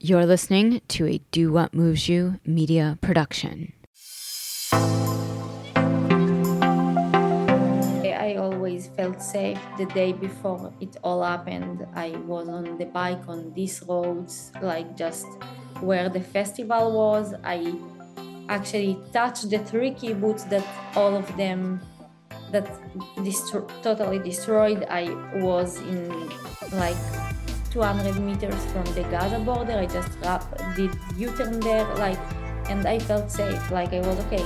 You're listening to a Do What Moves You media production. I always felt safe the day before it all happened. I was on the bike on these roads, like just where the festival was. I actually touched the three kibbutz that all of them that destro- totally destroyed. I was in like 200 meters from the Gaza border. I just did U-turn there, like, and I felt safe. Like I was okay.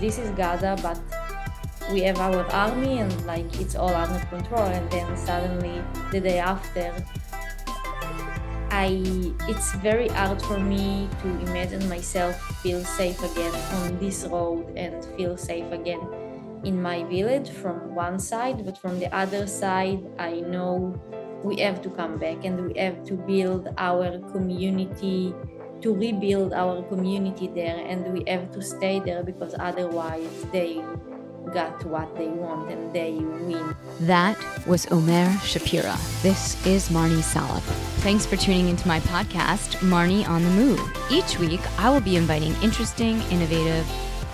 This is Gaza, but we have our army, and like it's all under control. And then suddenly, the day after, I it's very hard for me to imagine myself feel safe again on this road and feel safe again in my village from one side, but from the other side, I know we have to come back and we have to build our community to rebuild our community there and we have to stay there because otherwise they got what they want and they win. That was Omer Shapira. This is Marni Salup. Thanks for tuning into my podcast, Marni on the Move. Each week, I will be inviting interesting, innovative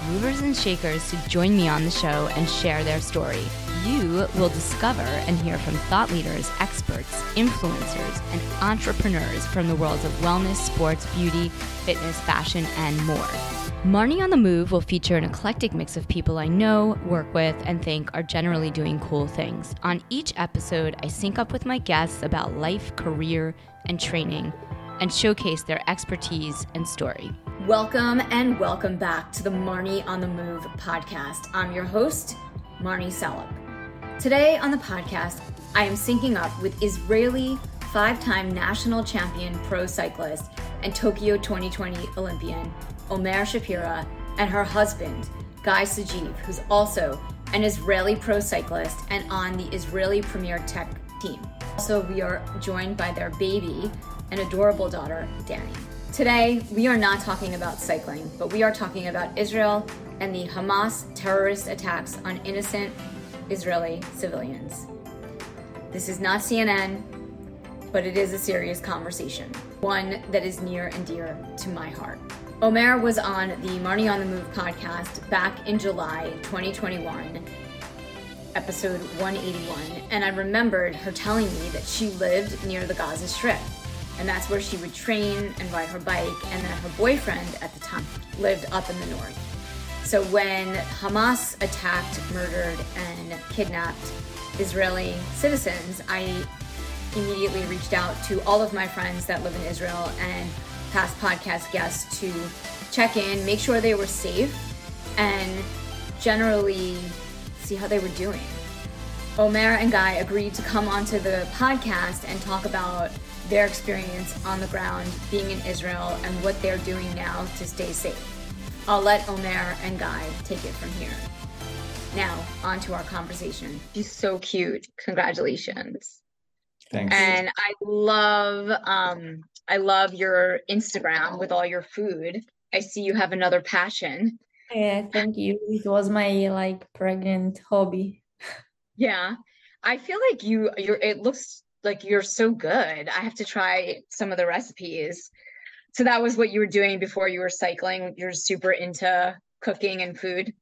movers and shakers to join me on the show and share their story you will discover and hear from thought leaders, experts, influencers, and entrepreneurs from the worlds of wellness, sports, beauty, fitness, fashion, and more. Marni on the Move will feature an eclectic mix of people I know, work with, and think are generally doing cool things. On each episode, I sync up with my guests about life, career, and training and showcase their expertise and story. Welcome and welcome back to the Marni on the Move podcast. I'm your host, Marni Salup. Today on the podcast, I am syncing up with Israeli five time national champion pro cyclist and Tokyo 2020 Olympian Omer Shapira and her husband, Guy Sagiv, who's also an Israeli pro cyclist and on the Israeli Premier Tech team. Also, we are joined by their baby, an adorable daughter, Danny. Today, we are not talking about cycling, but we are talking about Israel and the Hamas terrorist attacks on innocent Israeli civilians. This is not CNN, but it is a serious conversation, one that is near and dear to my heart. Omer was on the Marni on the Move podcast back in July 2021, episode 181, and I remembered her telling me that she lived near the Gaza Strip, and that's where she would train and ride her bike, and that her boyfriend at the time lived up in the north. So when Hamas attacked, murdered, and kidnapped Israeli citizens, I immediately reached out to all of my friends that live in Israel and past podcast guests to check in, make sure they were safe, and generally see how they were doing. Omer and Guy agreed to come onto the podcast and talk about their experience on the ground being in Israel and what they're doing now to stay safe. I'll let Omer and Guy take it from here. Now, on to our conversation. She's so cute. Congratulations. Thanks. And I love um I love your Instagram with all your food. I see you have another passion. Yeah, thank you. It was my like pregnant hobby. Yeah. I feel like you you're it looks like you're so good. I have to try some of the recipes so that was what you were doing before you were cycling. You're super into cooking and food.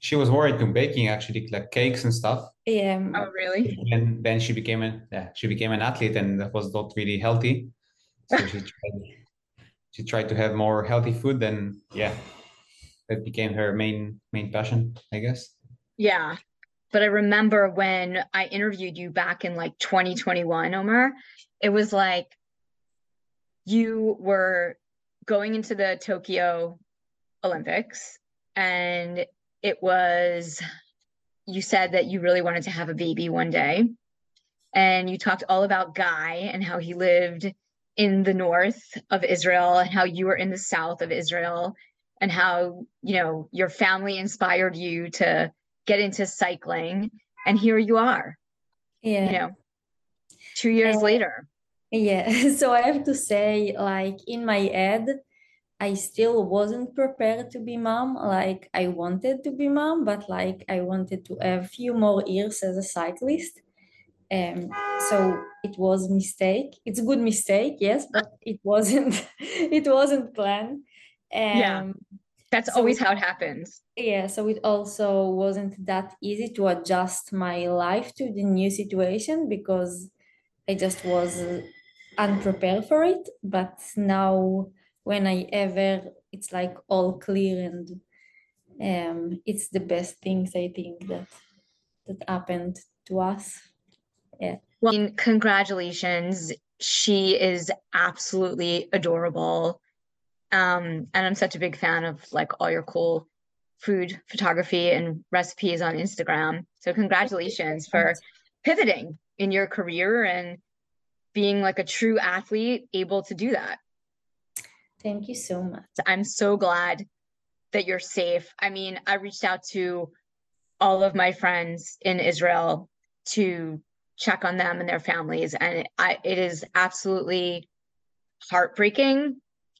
She was worried to baking actually, like cakes and stuff. Yeah. Oh, really? And then she became a yeah, she became an athlete, and that was not really healthy. So she tried, she tried to have more healthy food. Then yeah, that became her main main passion, I guess. Yeah, but I remember when I interviewed you back in like 2021, Omer, It was like you were going into the Tokyo Olympics and it was you said that you really wanted to have a baby one day. And you talked all about Guy and how he lived in the north of Israel and how you were in the south of Israel and how you know your family inspired you to get into cycling. And here you are yeah. you know 2 years later yeah, so I have to say, like in my head, I still wasn't prepared to be mom. Like I wanted to be mom, but like I wanted to have a few more years as a cyclist. Um, so it was mistake. It's a good mistake, yes, but it wasn't. it wasn't planned. Um, yeah, that's so always how it happens. Yeah, so it also wasn't that easy to adjust my life to the new situation because I just was unprepared for it. But now, when I ever, it's like all clear and um, it's the best things I think that that happened to us. Yeah. Well, congratulations. She is absolutely adorable. Um, and I'm such a big fan of like all your cool food photography and recipes on Instagram. So congratulations for pivoting in your career and being like a true athlete able to do that. Thank you so much. I'm so glad that you're safe. I mean, I reached out to all of my friends in Israel to check on them and their families, and I, it is absolutely heartbreaking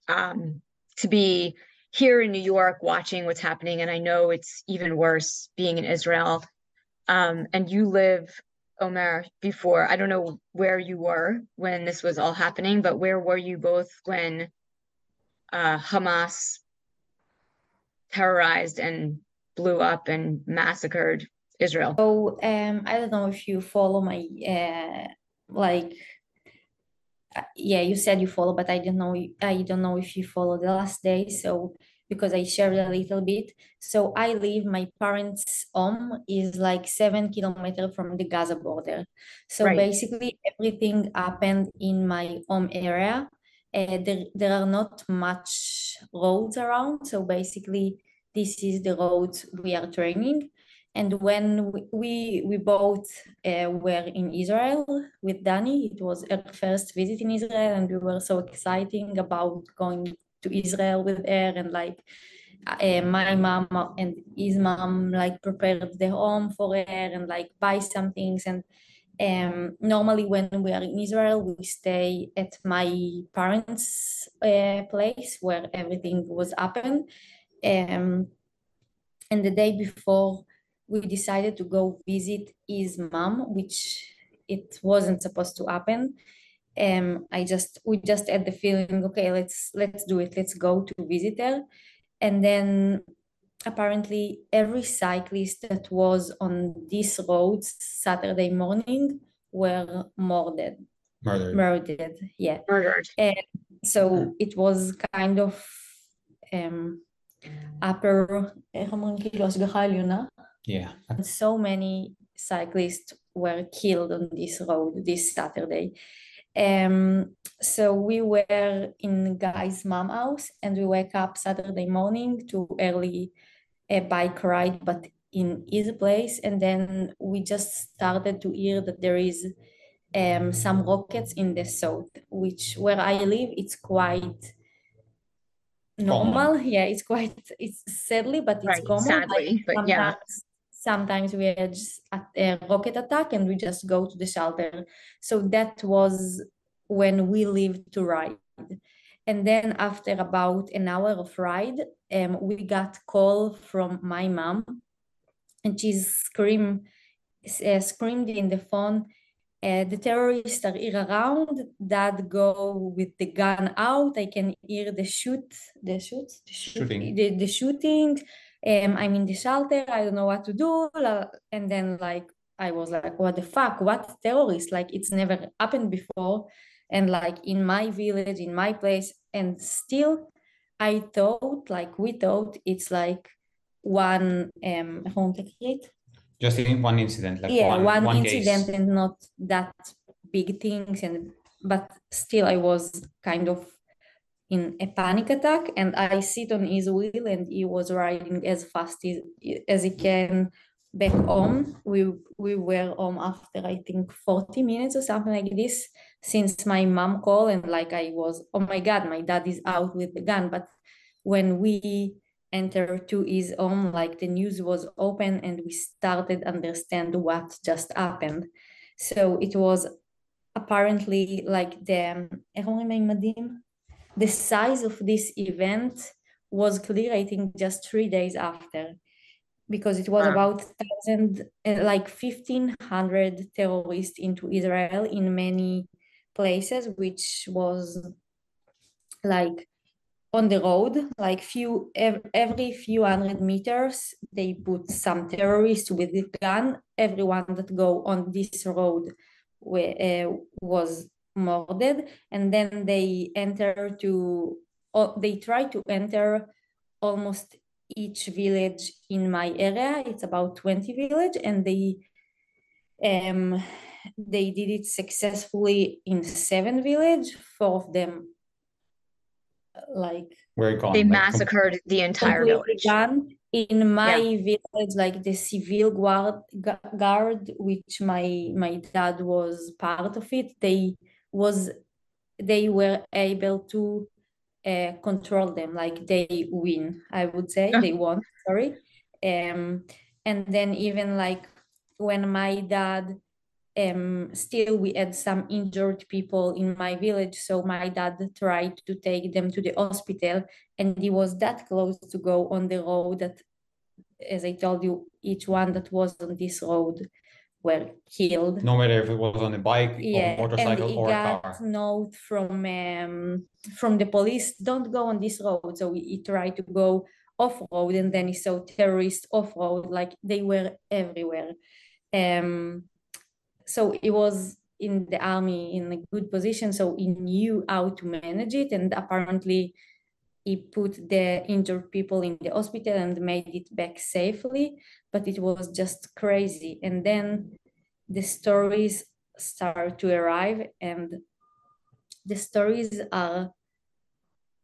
um, to be here in New York watching what's happening. And I know it's even worse being in Israel. Um, and you live, Omer, before. I don't know where you were when this was all happening, but where were you both when uh, Hamas terrorized and blew up and massacred Israel? So um, I don't know if you follow my uh, like uh, yeah you said you follow but i don't know i don't know if you follow the last day so because i shared a little bit. So i live my parents home is like seven kilometers from the gaza border. So right. basically everything happened in my home area. Uh, there, there are not much roads around. So basically this is the roads we are training. And when we we both uh, were in Israel with Dani, it was her first visit in Israel, and we were so exciting about going to Israel with her, and like uh, my mom and his mom like prepared the home for her and like buy some things and um, normally when we are in Israel, we stay at my parents' uh, place where everything was happened. Um, and the day before, we decided to go visit his mom, which it wasn't supposed to happen. Um, I just we just had the feeling, okay, let's let's do it, let's go to visit her, and then apparently every cyclist that was on these roads Saturday morning were murdered. Murdered. Murdered. Yeah. Murdered. And so it was kind of um, upper, yeah. So many cyclists were killed on this road this Saturday. Um, so we were in guy's mom house and we wake up Saturday morning to early a bike ride, but in his place. And then we just started to hear that there is um, some rockets in the south, which where I live, it's quite normal. Yeah, it's quite it's sadly, but it's right, common. Sadly, but yeah sometimes we had just a rocket attack and we just go to the shelter. So that was when we lived to ride. And then after about an hour of ride um, we got call from my mom and she screamed uh, screamed in the phone uh, the terrorists are here around. That go with the gun out. I can hear the shoot the shoot the shooting. the, the shooting um, I'm in the shelter, I don't know what to do. And then like I was like, what the fuck? What terrorist? Like it's never happened before. And like in my village, in my place, and still I thought, like we thought it's like one um just in one incident, like yeah, one, one, one incident case. and not that big things and but still I was kind of in a panic attack and I sit on his wheel and he was riding as fast as, as he can back home. We we were home after I think 40 minutes or something like this since my mom called and like I was, oh my God, my dad is out with the gun. But when we entered to his home, like the news was open and we started understand what just happened. So it was apparently like the, the size of this event was clear, I think, just three days after. because it was Wow. about thousand, uh, like fifteen hundred terrorists into Israel in many places, which was like on the road, like few every few hundred meters, they put some terrorists with a gun. Everyone that go on this road wa- uh, was murdered, and then they enter to, or they try to enter almost each village in my area. It's about twenty village, and they um they did it successfully in seven village. Four of them like Where gone? They like, com- massacred the entire completely village. gone. In my village, like the civil guard, guard, which my my dad was part of it, they was they were able to uh, control them. Like they win, I would say they won. Sorry, um, and then even like when my dad um still we had some injured people in my village so my dad tried to take them to the hospital and he was that close to go on the road that as i told you each one that was on this road were killed no matter if it was on a bike yeah or motorcycle or a car. note from um from the police don't go on this road. So he, he tried to go off road and then he saw terrorists off road like they were everywhere. Um so he was in the army in a good position so he knew how to manage it and apparently he put the injured people in the hospital and made it back safely but it was just crazy. And then the stories start to arrive and the stories are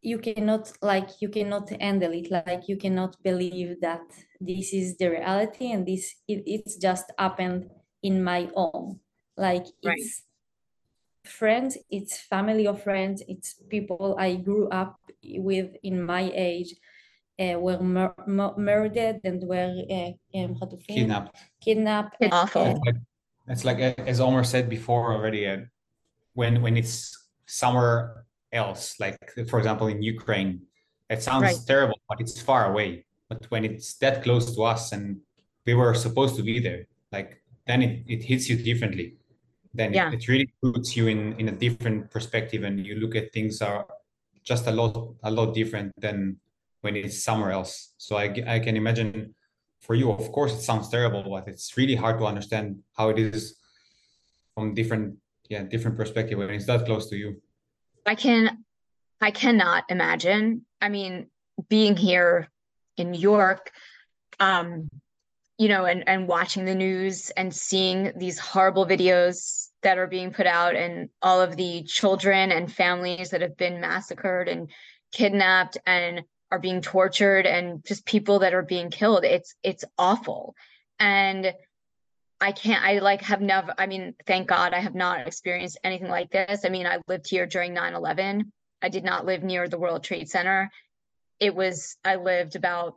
you cannot like you cannot handle it. Like you cannot believe that this is the reality and this it, it's just happened in my own. Like Right. it's friends, it's family of friends, it's people I grew up with in my age uh, were mur- mur- murdered and were uh, um, kidnapped. Kidnapped. It's uh, awful. It's like, it's like as Omer said before already, uh, when when it's somewhere else, like for example in Ukraine, it sounds right. terrible, but it's far away. But when it's that close to us and we were supposed to be there, like then it, it hits you differently then Yeah. it, it really puts you in in a different perspective, and you look at things are just a lot a lot different than when it's somewhere else. So i, I can imagine for you, of course, it sounds terrible, but it's really hard to understand how it is from different, yeah, different perspective when it's that close to you. I can I cannot imagine. I mean, being here in New York, um, you know, and and watching the news and seeing these horrible videos that are being put out and all of the children and families that have been massacred and kidnapped and are being tortured and just people that are being killed. It's it's awful. And I can't, I like have never, I mean, thank God I have not experienced anything like this. I mean, I lived here during 9 11. I did not live near the World Trade Center. It was, I lived about,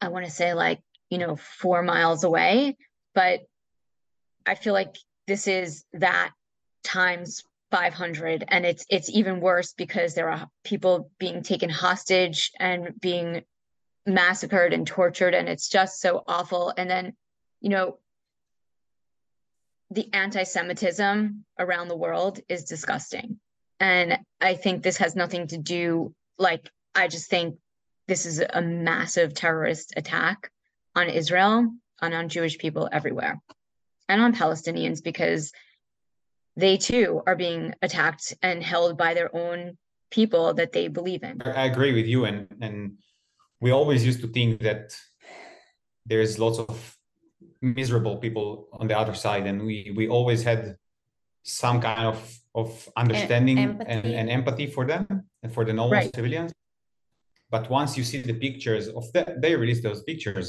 I want to say like, you know, four miles away, but I feel like this is that times 500 and it's it's even worse because there are people being taken hostage and being massacred and tortured. And it's just so awful. And then you know the anti-Semitism around the world is disgusting. And I think this has nothing to do, like, I just think this is a massive terrorist attack on Israel and on Jewish people everywhere and on Palestinians because they too are being attacked and held by their own people that they believe in. I I agree with you, and and we always used to think that there's lots of miserable people on the other side, and we we always had some kind of of understanding and, empathy. and empathy for them and for the normal Right. civilians. But once you see the pictures of that, they released those pictures,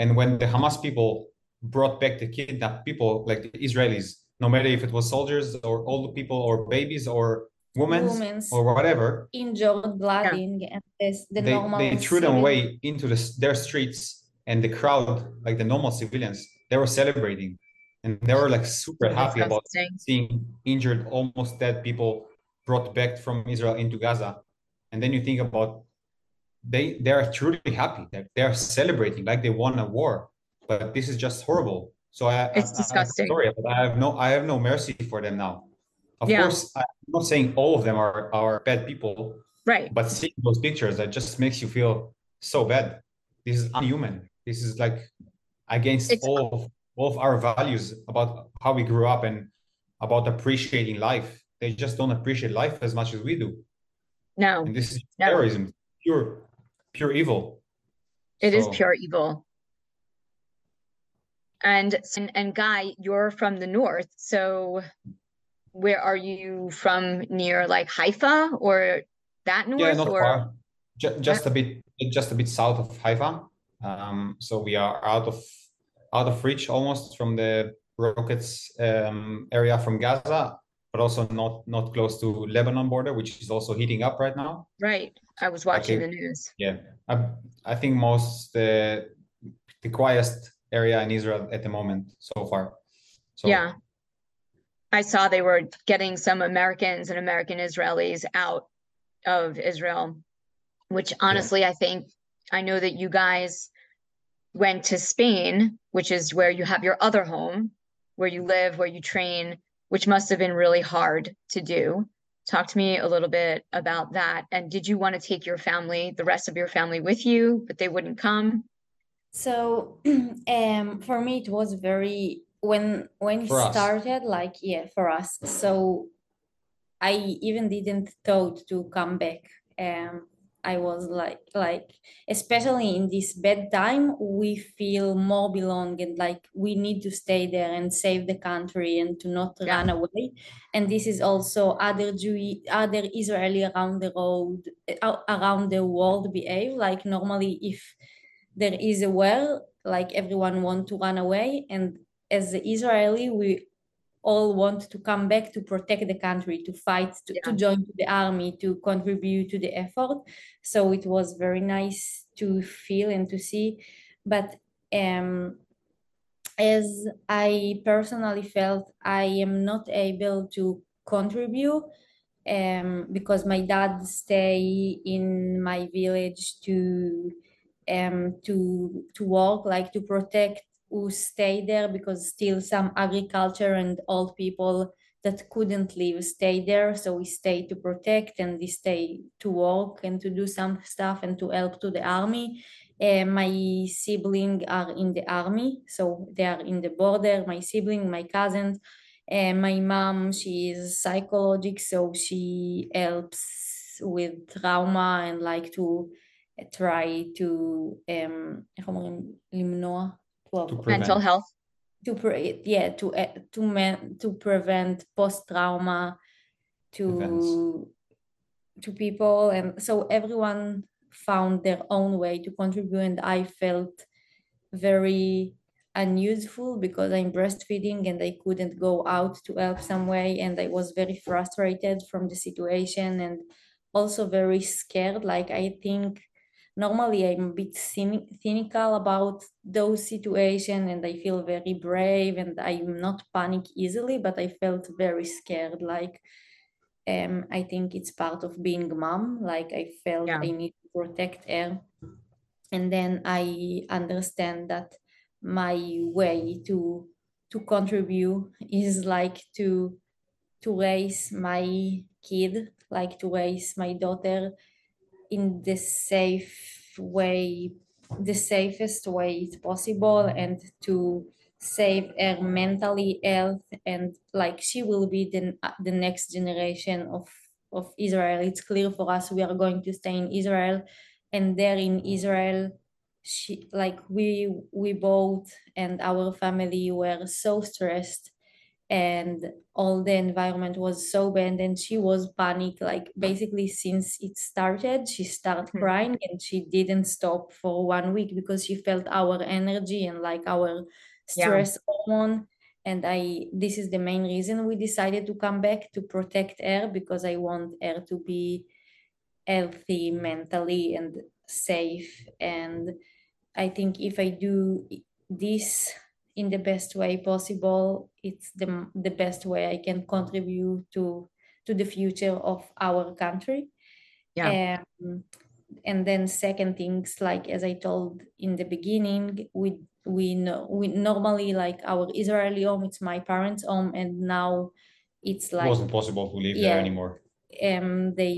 and when the Hamas people brought back the kidnapped people, like the Israelis, no matter if it was soldiers or old people or babies or women or whatever, injured, bloody, and this, the they, normal they threw them away into the, their streets and the crowd like the normal civilians they were celebrating and they were like super happy about seeing injured almost dead people brought back from israel into gaza and then you think about they they are truly happy. Like they are celebrating, like they won a war. But this is just horrible. So I, It's I, disgusting. I'm sorry, but I have no I have no mercy for them now. Of Yeah. course, I'm not saying all of them are are bad people, Right. but seeing those pictures that just makes you feel so bad. This is unhuman. This is like against It's- all of, all of our values about how we grew up and about appreciating life. They just don't appreciate life as much as we do. No, And this is No. terrorism, pure, pure evil. it is So, pure evil. And, and and Guy, you're from the north, so where are you from? Near like Haifa or that north? Yeah, not or far. Ju- just a bit, just a bit south of Haifa. Um, so we are out of out of reach almost from the rockets um, area from Gaza, but also not not close to Lebanon border, which is also heating up right now. right? I was watching Okay. the news. Yeah, I, I think most the the quietest area in Israel at the moment so far. So Yeah. I saw they were getting some Americans and American Israelis out of Israel, which honestly, I think I know that you guys went to Spain, which is where you have your other home, where you live, where you train, which must have been really hard to do. Talk to me a little bit about that. And did you want to take your family, the rest of your family with you, but they wouldn't come? So, um, for me, it was very when when it For us. started, like yeah, for us. So, I even didn't thought to come back. Um, I was like like especially in this bad time, we feel more belong and like we need to stay there and save the country and to not Yeah. run away. And this is also other Jew other Israeli around the road uh, around the world behave like normally if there is a war, like everyone want to run away, and as the Israeli, we all want to come back to protect the country, to fight, to, to join the army, to contribute to the effort. So it was very nice to feel and to see. But um, as I personally felt, I am not able to contribute um, because my dad stay in my village to um, to to work, like to protect who stay there because still some agriculture and old people that couldn't live stay there. So we stay to protect and we stay to work and to do some stuff and to help to the army. Uh, my sibling are in the army, so they are in the border. My sibling, my cousins, and my mom, she is psychologic, so she helps with trauma and like to try to um, איך אומרים? למנוע, to To avoid- Mental prevent. health? to pre- yeah to uh, to men to prevent post trauma to Events. to people and so everyone found their own way to contribute and I felt very unuseful because I'm breastfeeding and I couldn't go out to help some way and I was very frustrated from the situation and also very scared like I think normally I'm a bit cynical about those situations and I feel very brave and I'm not panic easily, but I felt very scared. Like, um, I think it's part of being mom. Like, I felt Yeah. I need to protect her. And then I understand that my way to to contribute is like to to raise my kid, like to raise my daughter in the safe way, the safest way it's possible, and to save her mentally health and like she will be the uh, the next generation of of Israel. It's clear for us we are going to stay in Israel, and there in Israel, she like we we both and our family were so stressed and all the environment was so bad and she was panic like basically since it started she started Mhm. crying and she didn't stop for one week because she felt our energy and like our Yeah. stress hormone and i this is the main reason we decided to come back to protect her because i want her to be healthy mentally and safe and i think if i do this in the best way possible it's the, the best way i can contribute to to the future of our country Yeah. um, and then second things like as I told in the beginning, we we know we normally like our Israeli home. It's my parents' home, and now it's like it wasn't possible to live yeah. there anymore. um they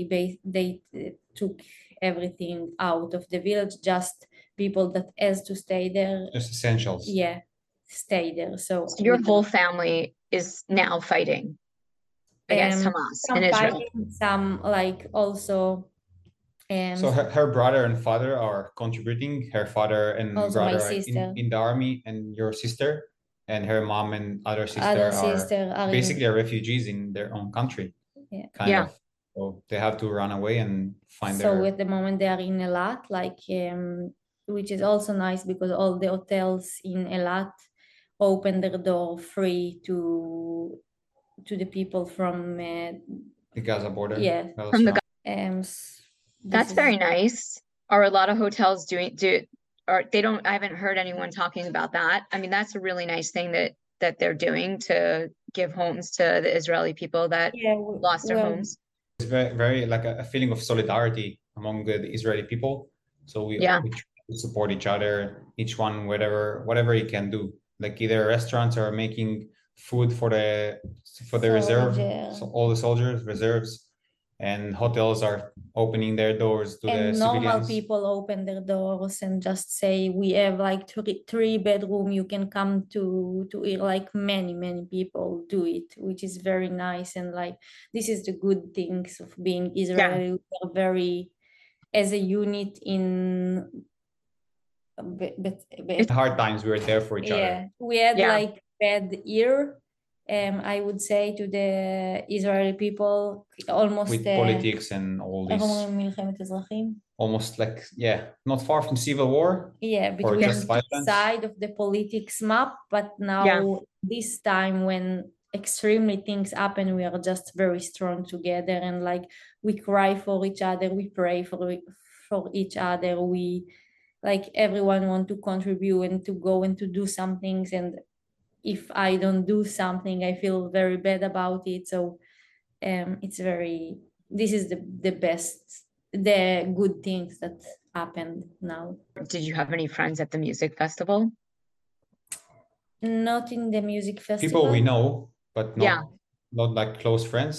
they uh, took everything out of the village just people that has to stay there Just essentials. yeah stay there so So your whole don't- family is now fighting against Um, Hamas some in Israel. fighting, some like also um So her, her brother and father are contributing. Her father and brother are in, in the army, and your sister and her mom and other sister other are sister are in- basically are refugees in their own country. Yeah. Kind Yeah. of. So they have to run away and find so their at the moment they are in Eilat like um which is also nice because all the hotels in Eilat open their door free to to the people from uh, the Gaza border. Yeah, Gaza from the um That's is- very nice. Are a lot of hotels doing do or they don't I haven't heard anyone talking about that. I mean, that's a really nice thing that that they're doing to give homes to the Israeli people that yeah we- lost their well, homes. It's very, very like a, a feeling of solidarity among the, the Israeli people. So we, Yeah. we support each other, each one whatever whatever he can do. Like either restaurants are making food for the for the reserve, so all the soldiers reserves, and hotels are opening their doors to and the normal civilians. people open their doors and just say we have like three, three bedroom you can come to to it. Like many many people do it which is very nice and like this is the good things of being israeli. We are very as a unit in but, but hard times we were there for each yeah. other we had yeah. like bad year um, I would say to the Israeli people almost with uh, politics and all this almost like yeah not far from civil war yeah because side of the politics map but now yeah. this time when extremely things happen we are just very strong together and like we cry for each other we pray for for each other we like everyone want to contribute and to go and to do some things and if I don't do something, I feel very bad about it. So um it's very this is the the best the good things that happened now. Did you have any friends at the music festival? Not in the music festival. people we know, but not Yeah. not like close friends.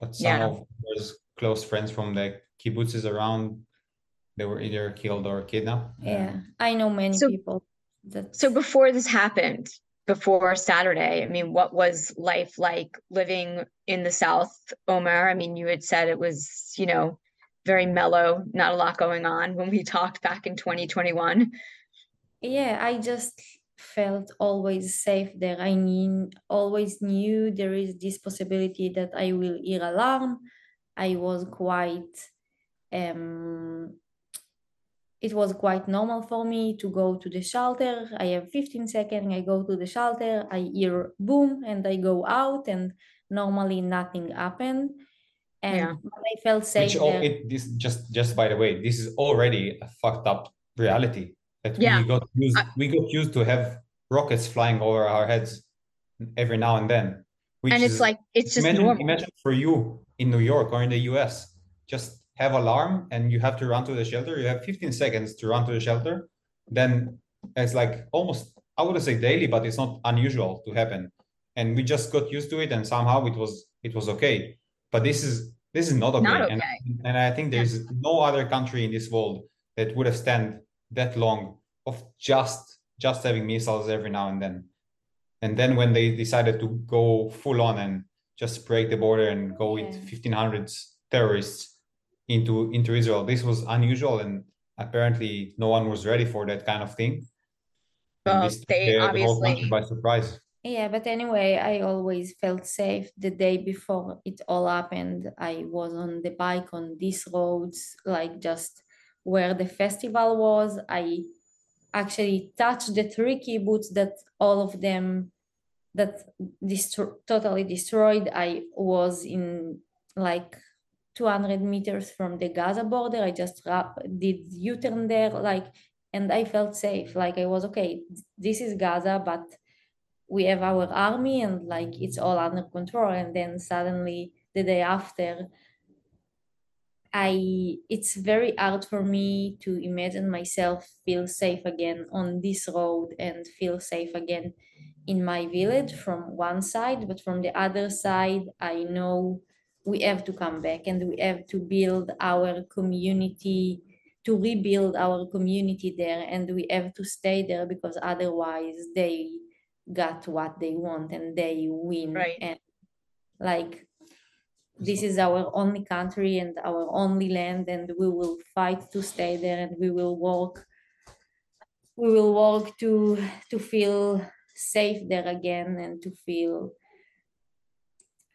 But some Yeah. of those close friends from the kibbutzes around, they were either killed or kidnapped. Yeah, I know many So- people that. So before this happened, before Saturday, I mean, what was life like living in the South, Omer? I mean, you had said it was, you know, very mellow, not a lot going on when we talked back in 2021. yeah, I just felt always safe there. I mean, always knew there is this possibility that I will hear alarm. I was quite um it was quite normal for me to go to the shelter. I have 15 seconds, I go to the shelter, I hear boom and I go out and normally nothing happened. And Yeah. I felt safe Which all, there. it this just just by the way, this is already a fucked up reality that Yeah. we got used I- we got used to have rockets flying over our heads every now and then. Which And it's is- like, it's just imagine, normal. imagine for you in New York or in the US, just have alarm and you have to run to the shelter. You have 15 seconds to run to the shelter. Then it's like almost, I wouldn't say daily, but it's not unusual to happen. And we just got used to it and somehow it was it was okay. But this is this is not okay. Not And, okay. and I think there's no other country in this world that would have stand that long of just just having missiles every now and then. And then when they decided to go full on and just break the border and go with 1500 terrorists into into Israel, this was unusual and apparently no one was ready for that kind of thing. Well, they the, the whole by surprise. Yeah, but anyway, I always felt safe the day before it all happened. I was on the bike on these roads, like just where the festival was. I actually touched the three kibbutz that all of them that destro- totally destroyed. I was in like 200 meters from the Gaza border. I just did U-turn there, like, and I felt safe. Like I was okay. This is Gaza, but we have our army and like it's all under control and then suddenly the day after I it's very hard for me to imagine myself feel safe again on this road and feel safe again in my village from one side, but from the other side, I know we have to come back and we have to build our community to rebuild our community there and we have to stay there because otherwise they got what they want and they win Right. and like this is our only country and our only land and we will fight to stay there and we will work we will work to to feel safe there again and to feel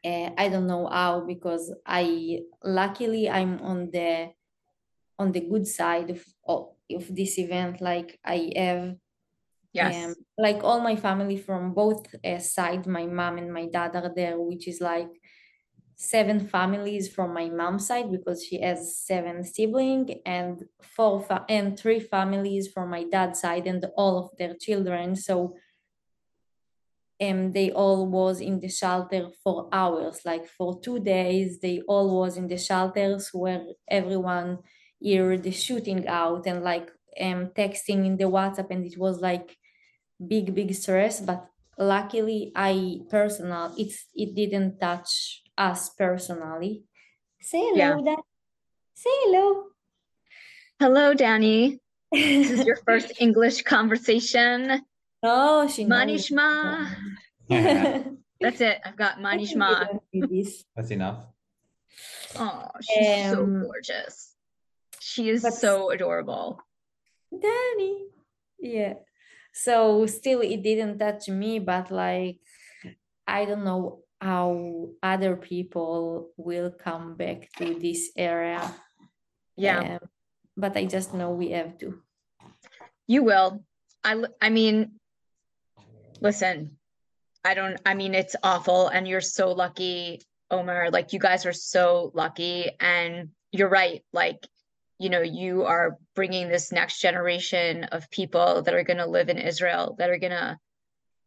uh, i don't know how because i luckily i'm on the on the good side of of, this event like i have Yes. um, like all my family from both uh, sides, my mom and my dad are there, which is like seven families from my mom's side because she has seven siblings and four fa- and three families from my dad's side and all of their children. So um, they all was in the shelter for hours, like for two days. They all was in the shelters where everyone heard the shooting out and like um texting in the WhatsApp, and it was like big big stress but luckily i personal it's it didn't touch us personally say hello Yeah. Dad. say hello Hello, Danny. This is your first English conversation. Oh she knows. Manishma. That's it. I've got Manishma. That's enough. Oh, she's so Um, gorgeous. She is but- so adorable. Danny. Yeah. So still it didn't touch me, but like I don't know how other people will come back to this area. Yeah, Um, but I just know we have to. you will. I, l- I mean, listen, I don't, I mean, it's awful and you're so lucky, Omer. Like you guys are so lucky and you're right. Like, you know, you are bringing this next generation of people that are going to live in Israel, that are going to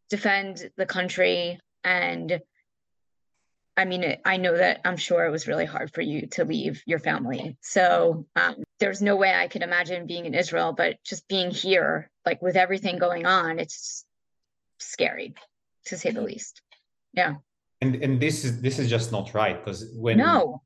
defend the country. And I mean, it, I know that I'm sure it was really hard for you to leave your family. So um, there's no way I could imagine being in Israel, but just being here, like with everything going on, it's scary to say the mm-hmm. least. Yeah. And and this is this is just not right because when No.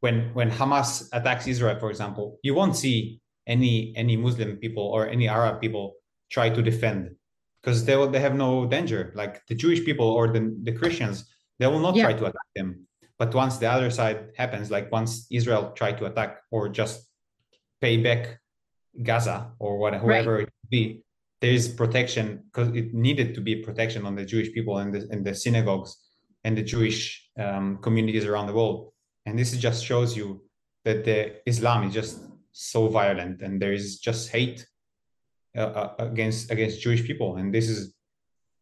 when when Hamas attacks Israel, for example, you won't see any any Muslim people or any Arab people try to defend because they will they have no danger. Like the Jewish people or the the Christians, they will not Yeah. try to attack them. But once the other side happens, like once Israel try to attack or just pay back Gaza or whatever whoever it be, there is protection because it needed to be protection on the Jewish people and the and the synagogues and the Jewish um, communities around the world. And this just shows you that the Islam is just so violent and there is just hate uh, uh, against against Jewish people, and this is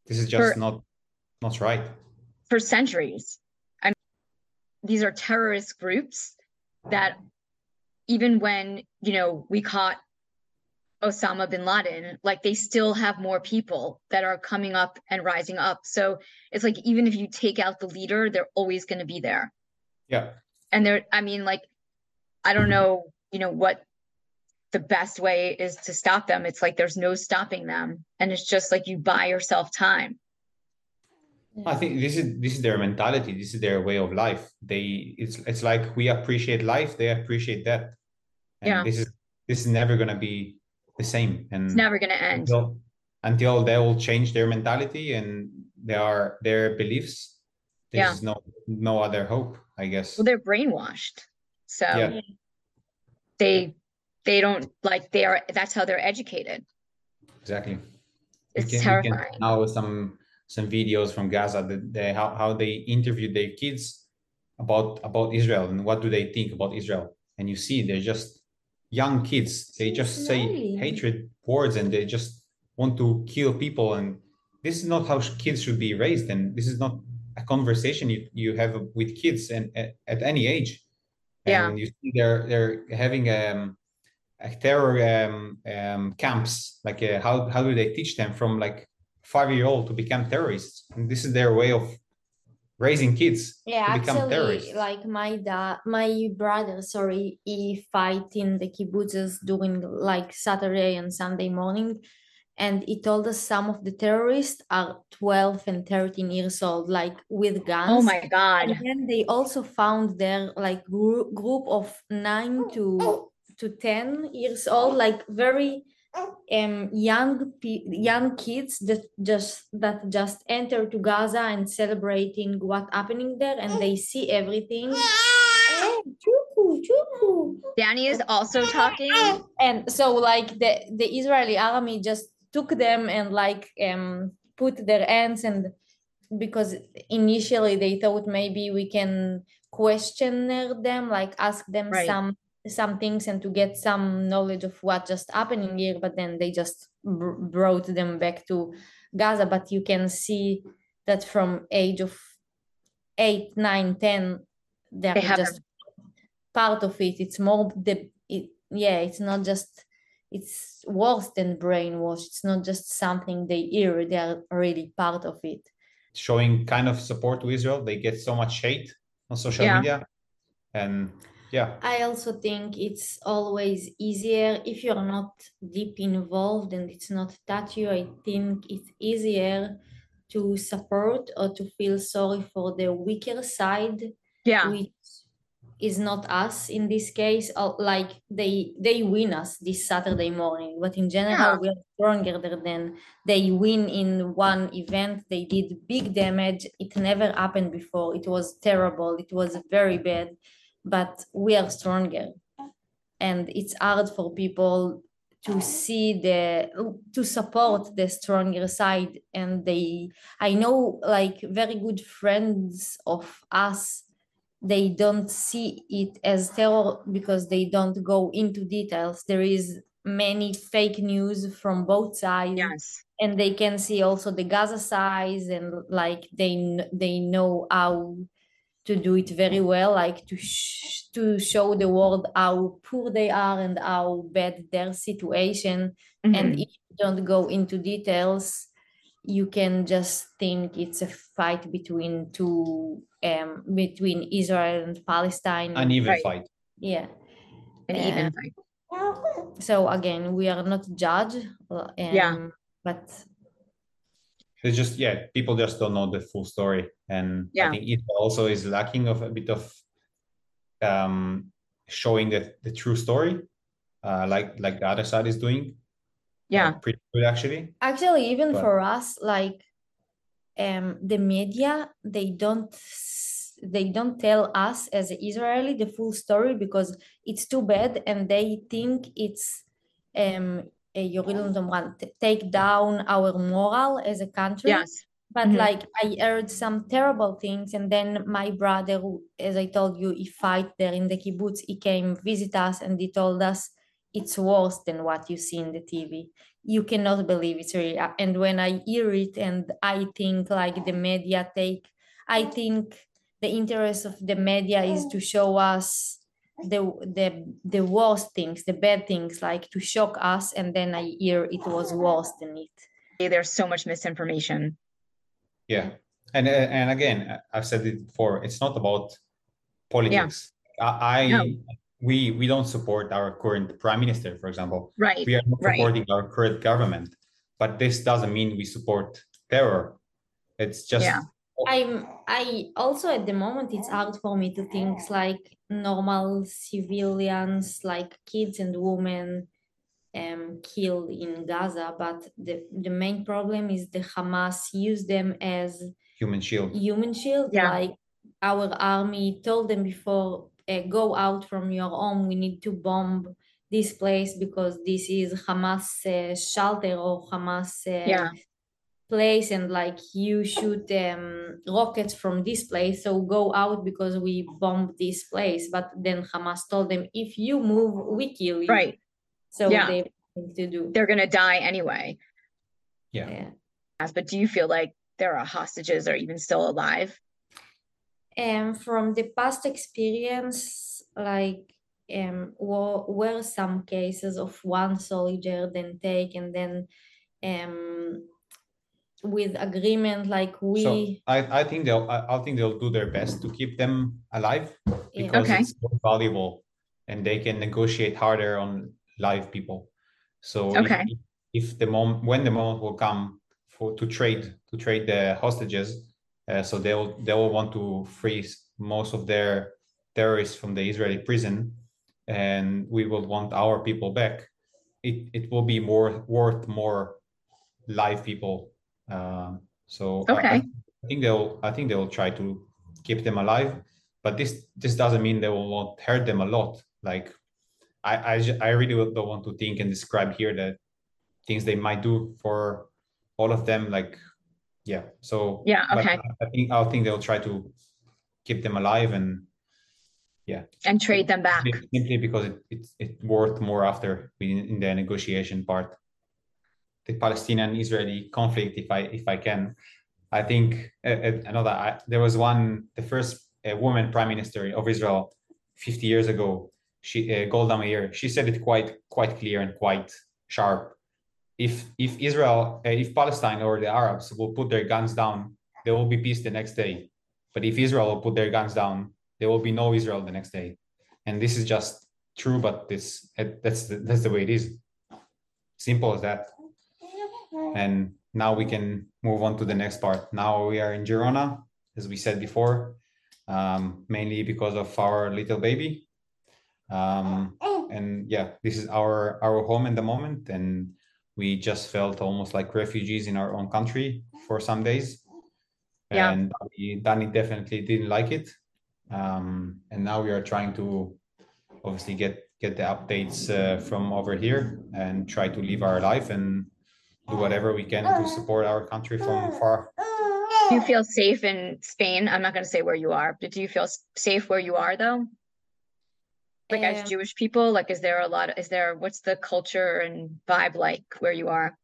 this is just For- not not right. for centuries. I mean, these are terrorist groups that even when, you know, we caught Osama bin Laden, like they still have more people that are coming up and rising up. So it's like even if you take out the leader, they're always going to be there. Yeah, And they're, I mean, like, I don't know, you know, what the best way is to stop them. It's like there's no stopping them. And it's just like you buy yourself time. I think this is this is their mentality. This is their way of life. They it's it's like we appreciate life, they appreciate death. And Yeah. this is this is never gonna be the same. And It's never going to end. until until they will change their mentality and their their beliefs, Yeah. there's no no other hope, I guess. Well, they're brainwashed. So Yeah. they they don't like they are that's how they're educated. Exactly. It's we can, we terrifying. can now some some videos from Gaza that they how, how they interviewed their kids about about Israel and what do they think about Israel. And you see they're just young kids. They just say hatred words and they just want to kill people. And this is not how kids should be raised. And this is not a conversation you, you have with kids and at, at any age. Yeah. And you see they're they're having um a terror um, um, camps. Like uh, how how do they teach them from like five year old to become terrorists? And this is their way of raising kids yeah to become actually terrorists. like my dad my brother sorry he fight in the kibbutzes during like saturday and sunday morning and he told us some of the terrorists are 12 and 13 years old like with guns Oh my God. and then they also found their like group group of 9 to oh. to 10 years old like very um young young kids that just that just enter to Gaza and celebrating what happening there and they see everything. Danny is also talking. and so like the the Israeli army just took them and like um put their hands and because initially they thought maybe we can question them like ask them Right. some some things and to get some knowledge of what just happening here but then they just br- brought them back to gaza but you can see that from age of 8 9 10 they're They have just part of it it's more the it, yeah it's not just it's worse than brainwash it's not just something they hear they are really part of it showing kind of support to Israel. They get so much hate on social Yeah. media. And yeah, I also think it's always easier if you're not deep involved and it's not touch you. I think it's easier to support or to feel sorry for the weaker side, Yeah. which is not us in this case. Or like they they win us this Saturday morning, but in general Yeah. we are stronger than they win in one event. They did big damage. It never happened before. It was terrible. It was very bad but we are stronger. And it's hard for people to see the to support the stronger side. And they i know like very good friends of us they don't see it as terror because they don't go into details. There is many fake news from both sides. Yes. and they can see also the Gaza size and like they they know how to do it very well like to sh- to show the world how poor they are and how bad their situation Mhm. and if you don't go into details you can just think it's a fight between two um between Israel and Palestine uneven Right. fight. yeah An even fight. so again we are not judge uh, um, Yeah. but It's just yeah, people just don't know the full story, and Yeah. I think it also is lacking of a bit of um, showing the the true story, uh, like like the other side is doing. Yeah. Uh, pretty good actually. actually even But- for us like um the media they don't they don't tell us as israeli the full story because it's too bad and they think it's um Yorilun Zomran, take down our moral as a country. Yes. But mm-hmm. like I heard some terrible things, and then my brother, who, as I told you, he fight there in the kibbutz. He came visit us, and he told us it's worse than what you see in the TV. You cannot believe it's real. Uh, and when I hear it, and I think like the media take, I think the interest of the media is to oh. show us the the the worst things, the bad things, like to shock us, and then I hear it was worse than it. There's so much misinformation. Yeah, and uh, and again, I- I've said it before. It's not about politics. I, I No. we we don't support our current prime minister, for example. Right. We are not right. supporting our current government, but this doesn't mean we support terror. It's just Yeah. I'm I also at the moment it's hard for me to think like normal civilians like kids and women um killed in Gaza, but the, the main problem is the Hamas use them as human shield. human shield. Yeah. Like our army told them before, uh, go out from your home. We need to bomb this place because this is Hamas uh, shelter or Hamas uh, Yeah. Place, and like you shoot um, rockets from this place. So go out because we bombed this place. But then Hamas told them, if you move, we kill you. Right. So Yeah. they to do they're gonna die anyway. Yeah. Yeah. But do you feel like there are hostages or even still alive? Um, from the past experience, like um, were, were some cases of one soldier then take and then um, with agreement like we So I, I think they'll I, I think they'll do their best to keep them alive because Okay. it's more valuable and they can negotiate harder on live people. So if- Okay. if, if the moment when the moment will come for to trade to trade the hostages, uh, so they'll they will want to freeze most of their terrorists from the Israeli prison, and we will want our people back. It it will be more worth more live people. Um, so I- I, Okay. I think they'll I think they'll try to keep them alive, but this this doesn't mean they will not hurt them a lot. Like I I, I really don't want to think and describe here the things they might do for all of them. Like yeah, so Yeah, okay. I think I think they'll try to keep them alive and yeah And trade them back. Simply because it, it's it's worth more after in, in the negotiation part. The Palestinian Israeli conflict, if I if I can, I think uh, uh, another. I, there was one, the first uh, woman prime minister of Israel, fifty years ago. She Golda Meir. She said it quite quite clear and quite sharp. If if Israel, if Palestine or the Arabs will put their guns down, there will be peace the next day. But if Israel will put their guns down, there will be no Israel the next day. And this is just true, but this that's the, that's the way it is. Simple as that. And now we can move on to the next part. Now we are in Girona, as we said before, um, mainly because of our little baby. Um, and yeah, this is our our home in the moment, and we just felt almost like refugees in our own country for some days. Yeah. And Danny, Danny definitely didn't like it. Um, and now we are trying to obviously get get the updates uh, from over here and try to live our life and do whatever we can to support our country from far. Do you feel safe in Spain? I'm not going to say where you are, but do you feel safe where you are though? Like as Um, Jewish people, like is there a lot, is there, what's the culture and vibe like where you are?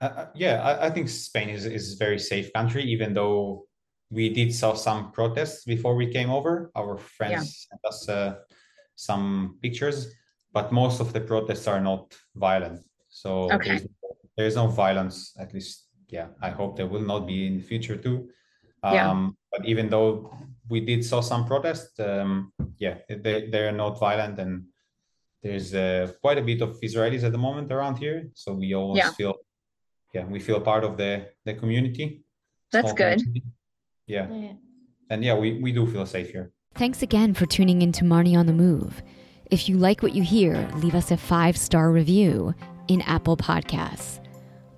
Uh, uh, yeah, I, I think Spain is is a very safe country, even though we did saw some protests before we came over. Our friends sent us uh, some pictures, but most of the protests are not violent. So Okay. there's, there's no violence, at least. Yeah, I hope there will not be in the future too. Um, Yeah. But even though we did saw some protests, um, yeah, they they're not violent and there's uh, quite a bit of Israelis at the moment around here, so we always Yeah. feel, yeah, we feel part of the the community. That's good. community. Yeah, yeah. and yeah, we we do feel safe here. Thanks again for tuning in to Marni on the Move. If you like what you hear, leave us a five star review in Apple Podcasts.